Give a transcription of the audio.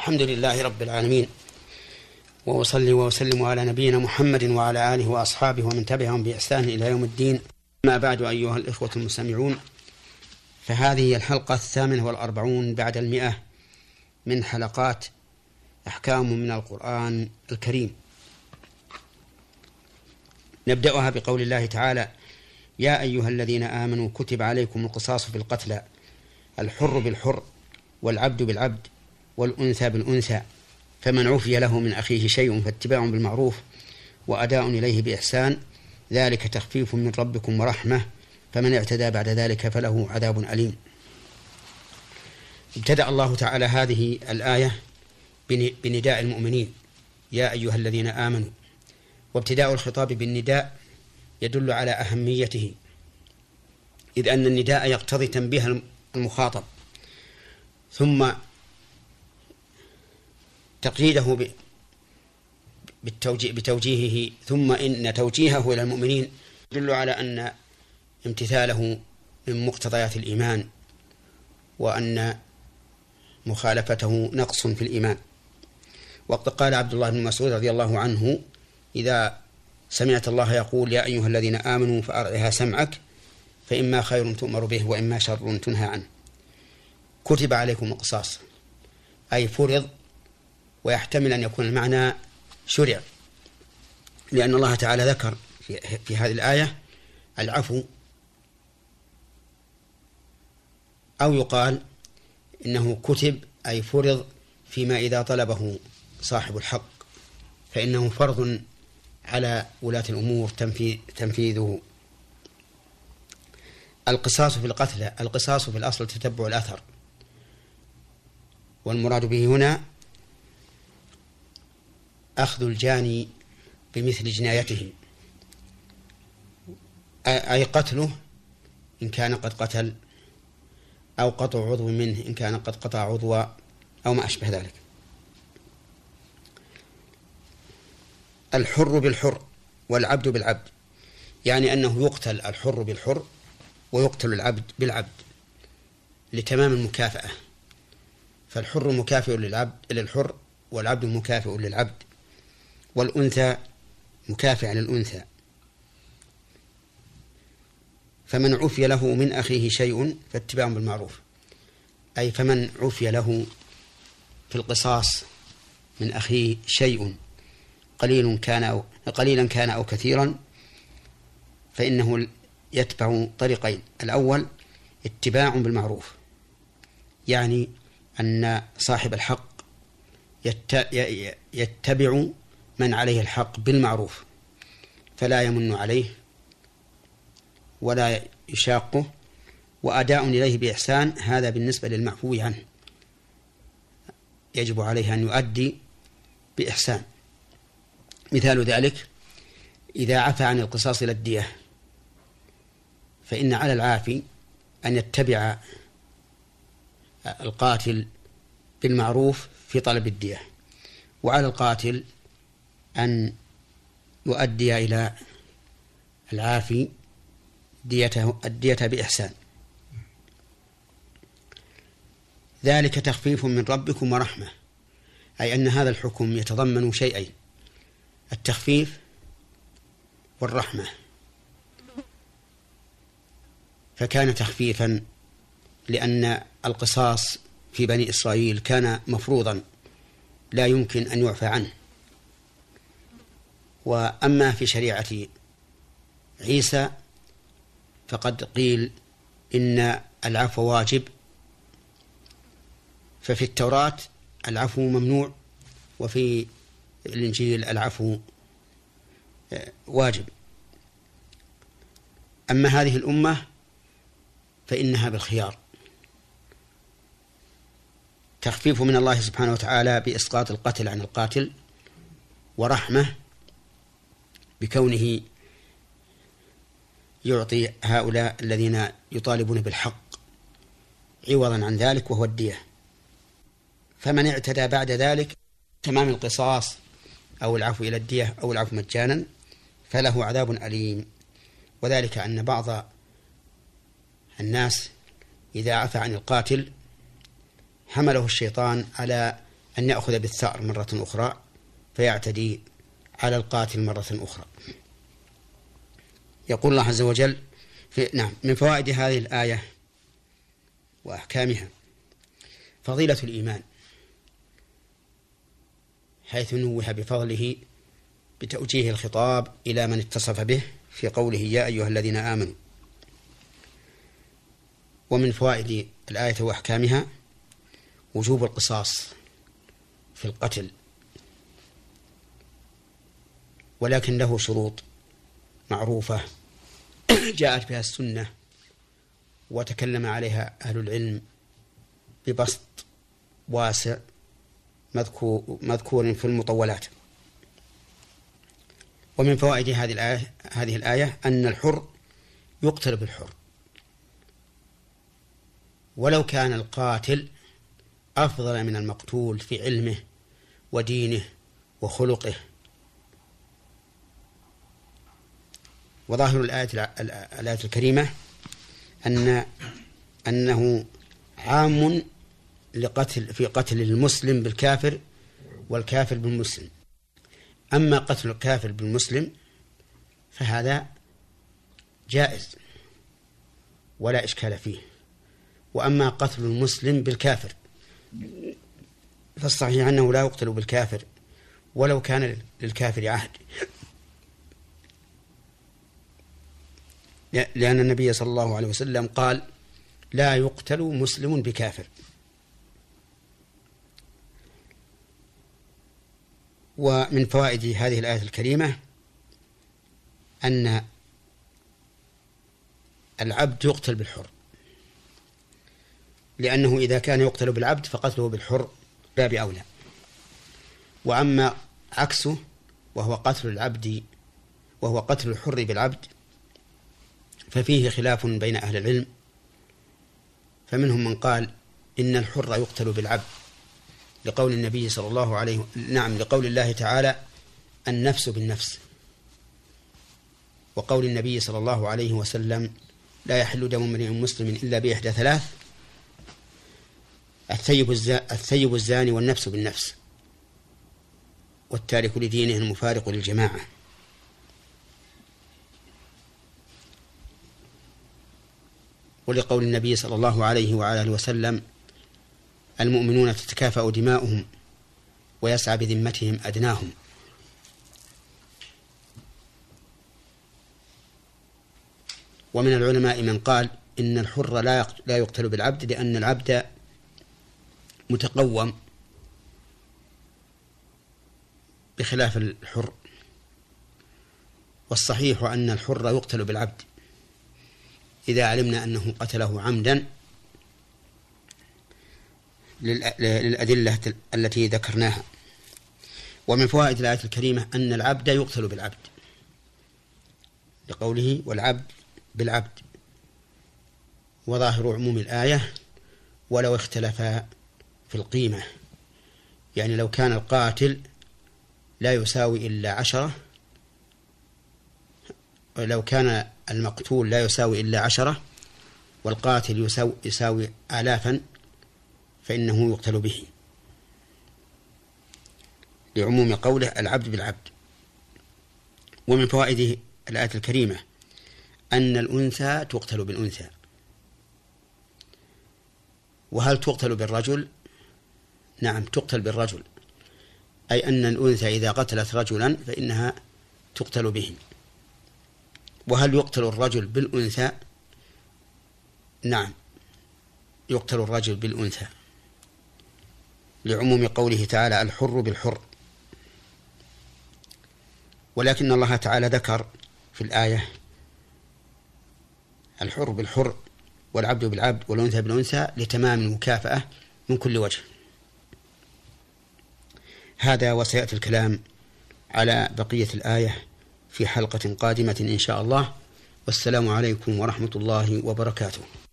الحمد لله رب العالمين. وأصلي وأسلم على نبينا محمد وعلى آله وأصحابه ومن تبعهم بإحسان إلى يوم الدين. ما بعد أيها الإخوة المستمعون فهذه الحلقة الثامنة والأربعون بعد المئة من حلقات أحكام من القرآن الكريم. نبدأها بقول الله تعالى يا أيها الذين آمنوا كتب عليكم القصاص في القتلى الحر بالحر والعبد بالعبد والأنثى بالأنثى فمن عفي له من أخيه شيء فاتباع بالمعروف وأداء إليه بإحسان ذلك تخفيف من ربكم ورحمة فمن اعتدى بعد ذلك فله عذاب أليم. ابتدأ الله تعالى هذه الآية بنداء المؤمنين. يا أيها الذين آمنوا وابتداء الخطاب بالنداء يدل على أهميته إذ أن النداء يقتضي تنبيه المخاطب. ثم تقييده بالتوجيه بتوجيهه ثم إن توجيهه إلى المؤمنين يدل على أن امتثاله من مقتضيات الإيمان وأن مخالفته نقص في الإيمان. وقد قال عبد الله بن مسعود رضي الله عنه إذا سمعت الله يقول يا أيها الذين آمنوا فأرعها سمعك فإما خير تؤمر به وإما شر تنهى عنه. كتب عليكم القصاص أي فرض ويحتمل أن يكون المعنى شرع. لأن الله تعالى ذكر في, في هذه الآية العفو. أو يقال إنه كتب أي فرض فيما إذا طلبه صاحب الحق. فإنه فرض على ولاة الأمور تنفيذه. القصاص في القتلى القصاص في الأصل تتبع الأثر. والمراد به هنا أخذ الجاني بمثل جنايته. أي قتله إن كان قد قتل أو قطع عضو منه إن كان قد قطع عضوا أو ما أشبه ذلك. الحر بالحر والعبد بالعبد. يعني أنه يقتل الحر بالحر ويقتل العبد بالعبد لتمام المكافأة. فالحر مكافئ للعبد للحر والعبد مكافئ للعبد. والأنثى مكافئة للأنثى. فمن عفي له من أخيه شيء فاتباع بالمعروف. أي فمن عفي له في القصاص من أخيه شيء قليل كان أو قليلا كان أو كثيرا فإنه يتبع طريقين. الأول اتباع بالمعروف. يعني أن صاحب الحق يتبع من عليه الحق بالمعروف فلا يمن عليه ولا يشاقه وأداء إليه بإحسان هذا بالنسبة للمعفو عنه. يجب عليه أن يؤدي بإحسان. مثال ذلك إذا عفى عن القصاص إلى الدية فإن على العافي أن يتبع القاتل بالمعروف في طلب الدية وعلى القاتل أن يؤدي إلى العافي ديته الدية بإحسان. ذلك تخفيف من ربكم ورحمة أي أن هذا الحكم يتضمن شيئين التخفيف والرحمة. فكان تخفيفا لأن القصاص في بني إسرائيل كان مفروضا لا يمكن أن يعفى عنه. وأما في شريعة عيسى فقد قيل إن العفو واجب ففي التوراة العفو ممنوع وفي الإنجيل العفو آه، واجب. أما هذه الأمة فإنها بالخيار. تخفيف من الله سبحانه وتعالى بإسقاط القتل عن القاتل ورحمة بكونه يعطي هؤلاء الذين يطالبون بالحق عوضا عن ذلك وهو الدية. فمن اعتدى بعد ذلك تمام القصاص أو العفو إلى الدية أو العفو مجانا فله عذاب أليم. وذلك أن بعض الناس إذا عفى عن القاتل حمله الشيطان على أن يأخذ بالثأر مرة أخرى فيعتدي على القاتل مرة أخرى. يقول الله عز وجل في نعم من فوائد هذه الآية وأحكامها. فضيلة الإيمان. حيث نوه بفضله بتوجيه الخطاب إلى من اتصف به في قوله يا أيها الذين آمنوا. ومن فوائد الآية وأحكامها وجوب القصاص في القتل. ولكن له شروط معروفة جاءت بها السنة وتكلم عليها أهل العلم ببسط واسع مذكور, مذكور في المطولات. ومن فوائد هذه الآية هذه الآية أن الحر يقتل بالحر ولو كان القاتل أفضل من المقتول في علمه ودينه وخلقه وظاهر الآية الآية الكريمة أن أنه عام لقتل في قتل المسلم بالكافر والكافر بالمسلم. أما قتل الكافر بالمسلم فهذا جائز ولا إشكال فيه. وأما قتل المسلم بالكافر فالصحيح أنه لا يقتل بالكافر ولو كان للكافر عهد. لأن النبي صلى الله عليه وسلم قال لا يقتل مسلم بكافر. ومن فوائد هذه الآية الكريمة أن العبد يقتل بالحر. لأنه إذا كان يقتل بالعبد فقتله بالحر باب أولى وأما عكسه وهو قتل العبد وهو قتل الحر بالعبد ففيه خلاف بين أهل العلم. فمنهم من قال إن الحر يقتل بالعبد. لقول النبي صلى الله عليه نعم لقول الله تعالى النفس بالنفس. وقول النبي صلى الله عليه وسلم لا يحل دم امرئ مسلم إلا بإحدى ثلاث. الثيب, الثيب الزاني والنفس بالنفس. والتارك لدينه المفارق للجماعة. ولقول النبي صلى الله عليه وعلى آله وسلم المؤمنون تتكافأ دماؤهم ويسعى بذمتهم أدناهم. ومن العلماء من قال إن الحر لا لا يقتل بالعبد لأن العبد متقوم بخلاف الحر. والصحيح أن الحر يقتل بالعبد. إذا علمنا أنه قتله عمدا للأدلة التي ذكرناها. ومن فوائد الآية الكريمة أن العبد يقتل بالعبد. لقوله والعبد بالعبد. وظاهر عموم الآية ولو اختلفا في القيمة. يعني لو كان القاتل لا يساوي إلا عشرة لو كان المقتول لا يساوي إلا عشرة والقاتل يساوي, يساوي آلافا فإنه يقتل به. لعموم قوله العبد بالعبد. ومن فوائد الآية الكريمة أن الأنثى تقتل بالأنثى. وهل تقتل بالرجل؟ نعم تقتل بالرجل. أي أن الأنثى إذا قتلت رجلا فإنها تقتل به. وهل يقتل الرجل بالأنثى؟ نعم. يقتل الرجل بالأنثى. لعموم قوله تعالى الحر بالحر. ولكن الله تعالى ذكر في الآية الحر بالحر والعبد بالعبد والأنثى بالأنثى لتمام المكافأة من كل وجه. هذا وسيأتي الكلام على بقية الآية في حلقة قادمة إن شاء الله. والسلام عليكم ورحمة الله وبركاته.